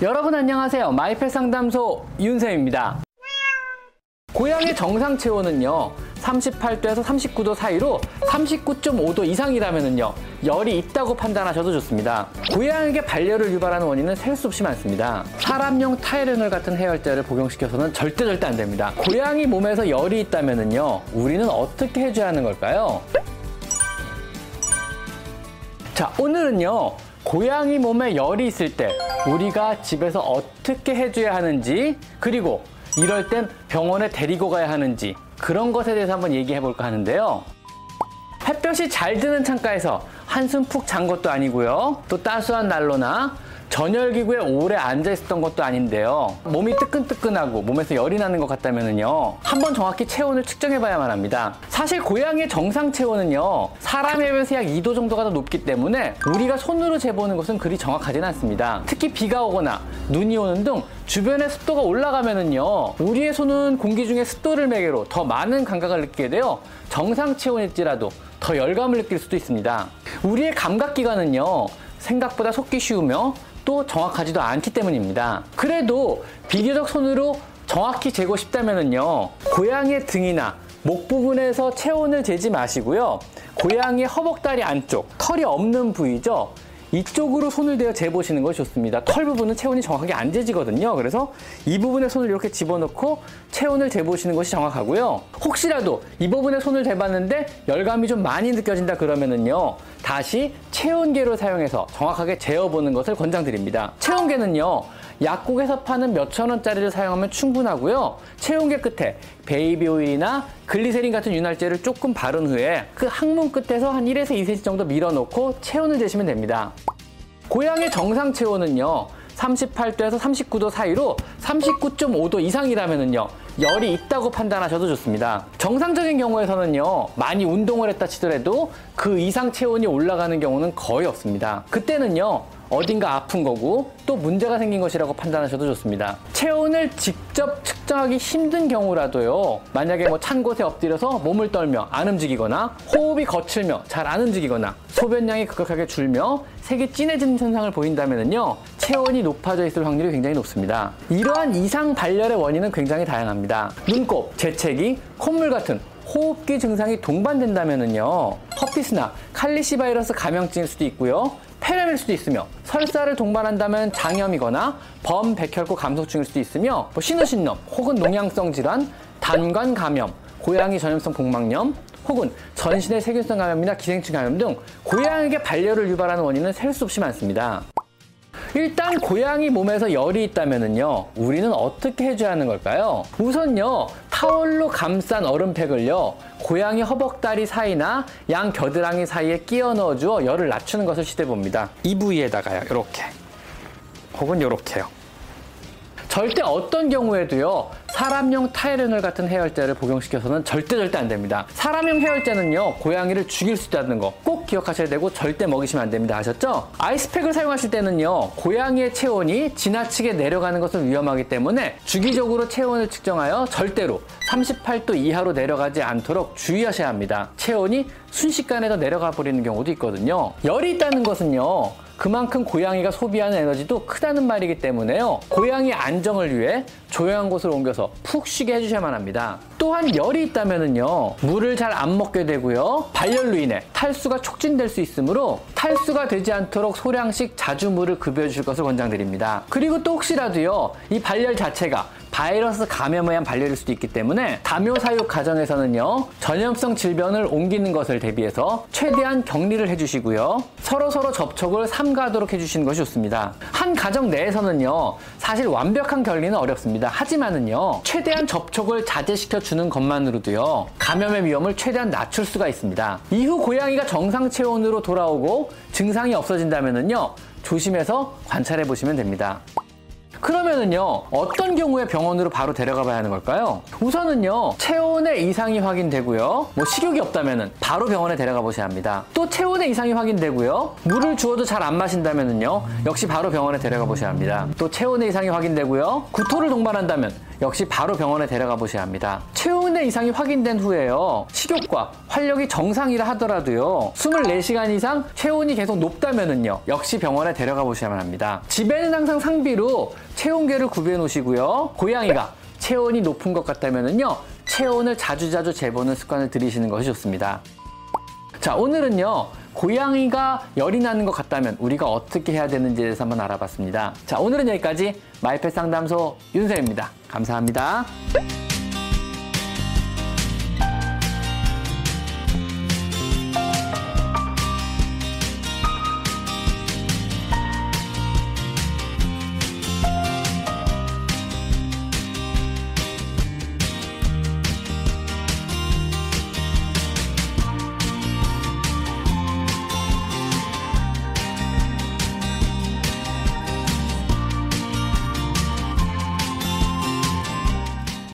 여러분 안녕하세요. 마이펫 상담소 윤쌤입니다. 고양이 정상 체온은요. 38도에서 39도 사이로 39.5도 이상이라면요 열이 있다고 판단하셔도 좋습니다. 고양이에게 발열을 유발하는 원인은 셀 수 없이 많습니다. 사람용 타이레놀 같은 해열제를 복용시켜서는 절대 절대 안 됩니다. 고양이 몸에서 열이 있다면요 우리는 어떻게 해줘야 하는 걸까요? 자 오늘은요 고양이 몸에 열이 있을 때 우리가 집에서 어떻게 해줘야 하는지 그리고 이럴 땐 병원에 데리고 가야 하는지 그런 것에 대해서 한번 얘기해 볼까 하는데요. 햇볕이 잘 드는 창가에서 한숨 푹 잔 것도 아니고요. 또 따스한 난로나 전열기구에 오래 앉아 있었던 것도 아닌데요. 몸이 뜨끈뜨끈하고 몸에서 열이 나는 것 같다면요. 한번 정확히 체온을 측정해 봐야만 합니다. 사실 고양이의 정상 체온은요. 사람에 비해서 약 2도 정도가 더 높기 때문에 우리가 손으로 재보는 것은 그리 정확하진 않습니다. 특히 비가 오거나 눈이 오는 등 주변의 습도가 올라가면은요. 우리의 손은 공기 중에 습도를 매개로 더 많은 감각을 느끼게 되어 정상 체온일지라도 더 열감을 느낄 수도 있습니다. 우리의 감각 기관은요. 생각보다 속기 쉬우며 또 정확하지도 않기 때문입니다. 그래도 비교적 손으로 정확히 재고 싶다면요. 고양이의 등이나 목 부분에서 체온을 재지 마시고요. 고양이의 허벅다리 안쪽, 털이 없는 부위죠. 이쪽으로 손을 대어 재보시는 것이 좋습니다. 털 부분은 체온이 정확하게 안 재지거든요. 그래서 이 부분에 손을 이렇게 집어넣고 체온을 재보시는 것이 정확하고요. 혹시라도 이 부분에 손을 대봤는데 열감이 좀 많이 느껴진다 그러면은요. 다시 체온계로 사용해서 정확하게 재어보는 것을 권장드립니다. 체온계는요. 약국에서 파는 몇천 원짜리를 사용하면 충분하고요. 체온계 끝에 베이비 오일이나 글리세린 같은 윤활제를 조금 바른 후에 그 항문 끝에서 한 1에서 2cm 정도 밀어놓고 체온을 재시면 됩니다. 고양이 정상 체온은요. 38도에서 39도 사이로 39.5도 이상이라면요 열이 있다고 판단하셔도 좋습니다. 정상적인 경우에서는요, 많이 운동을 했다 치더라도 그 이상 체온이 올라가는 경우는 거의 없습니다. 그때는요, 어딘가 아픈 거고 또 문제가 생긴 것이라고 판단하셔도 좋습니다. 체온을 직접 측정하기 힘든 경우라도요. 만약에 뭐 찬 곳에 엎드려서 몸을 떨며 안 움직이거나 호흡이 거칠며 잘 안 움직이거나 소변량이 급격하게 줄며 색이 진해지는 현상을 보인다면요. 체온이 높아져 있을 확률이 굉장히 높습니다. 이러한 이상 발열의 원인은 굉장히 다양합니다. 눈곱, 재채기, 콧물 같은 호흡기 증상이 동반된다면요. 허피스나 칼리시 바이러스 감염증일 수도 있고요. 폐렴일 수도 있으며 설사를 동반한다면 장염이거나 범백혈구 감소증일 수도 있으며 뭐 신우신염 혹은 농양성 질환, 단관 감염, 고양이 전염성 복막염 혹은 전신의 세균성 감염이나 기생충 감염 등 고양이에게 발열을 유발하는 원인은 셀 수 없이 많습니다. 일단 고양이 몸에서 열이 있다면요 우리는 어떻게 해줘야 하는 걸까요? 우선요 타월로 감싼 얼음팩을요 고양이 허벅다리 사이나 양 겨드랑이 사이에 끼워 넣어주어 열을 낮추는 것을 시도해 봅니다. 이 부위에다가요 이렇게 혹은 이렇게요. 절대 어떤 경우에도요 사람용 타이레놀 같은 해열제를 복용시켜서는 절대 절대 안 됩니다. 사람용 해열제는요 고양이를 죽일 수 있다는 거 꼭 기억하셔야 되고 절대 먹이시면 안 됩니다. 아셨죠? 아이스팩을 사용하실 때는요 고양이의 체온이 지나치게 내려가는 것은 위험하기 때문에 주기적으로 체온을 측정하여 절대로 38도 이하로 내려가지 않도록 주의하셔야 합니다. 체온이 순식간에 더 내려가 버리는 경우도 있거든요. 열이 있다는 것은요 그만큼 고양이가 소비하는 에너지도 크다는 말이기 때문에요. 고양이 안정을 위해 조용한 곳으로 옮겨서 푹 쉬게 해주셔야만 합니다. 또한 열이 있다면요 물을 잘 안 먹게 되고요. 발열로 인해 탈수가 촉진될 수 있으므로 탈수가 되지 않도록 소량씩 자주 물을 급여해 주실 것을 권장드립니다. 그리고 또 혹시라도요. 이 발열 자체가 바이러스 감염에 의한 발열일 수도 있기 때문에 담요 사육 가정에서는요 전염성 질병을 옮기는 것을 대비해서 최대한 격리를 해주시고요 서로 서로 접촉을 삼가하도록 해주시는 것이 좋습니다 한 가정 내에서는요 사실 완벽한 격리는 어렵습니다 하지만은요 최대한 접촉을 자제시켜 주는 것만으로도요 감염의 위험을 최대한 낮출 수가 있습니다 이후 고양이가 정상 체온으로 돌아오고 증상이 없어진다면은요 조심해서 관찰해 보시면 됩니다. 그러면은요, 어떤 경우에 병원으로 바로 데려가 봐야 하는 걸까요? 우선은요, 체온의 이상이 확인되고요, 뭐 식욕이 없다면은 바로 병원에 데려가 보셔야 합니다. 또 체온의 이상이 확인되고요, 물을 주어도 잘 안 마신다면은요, 역시 바로 병원에 데려가 보셔야 합니다. 또 체온의 이상이 확인되고요, 구토를 동반한다면 역시 바로 병원에 데려가 보셔야 합니다. 체온의 이상이 확인된 후에요. 식욕과 활력이 정상이라 하더라도요. 24시간 이상 체온이 계속 높다면은요. 역시 병원에 데려가 보셔야만 합니다. 집에는 항상 상비로 체온계를 구비해 놓으시고요. 고양이가 체온이 높은 것 같다면은요. 체온을 자주자주 재보는 습관을 들이시는 것이 좋습니다. 자, 오늘은요. 고양이가 열이 나는 것 같다면 우리가 어떻게 해야 되는지에 대해서 한번 알아봤습니다. 자, 오늘은 여기까지 마이펫 상담소 윤쌤입니다. 감사합니다.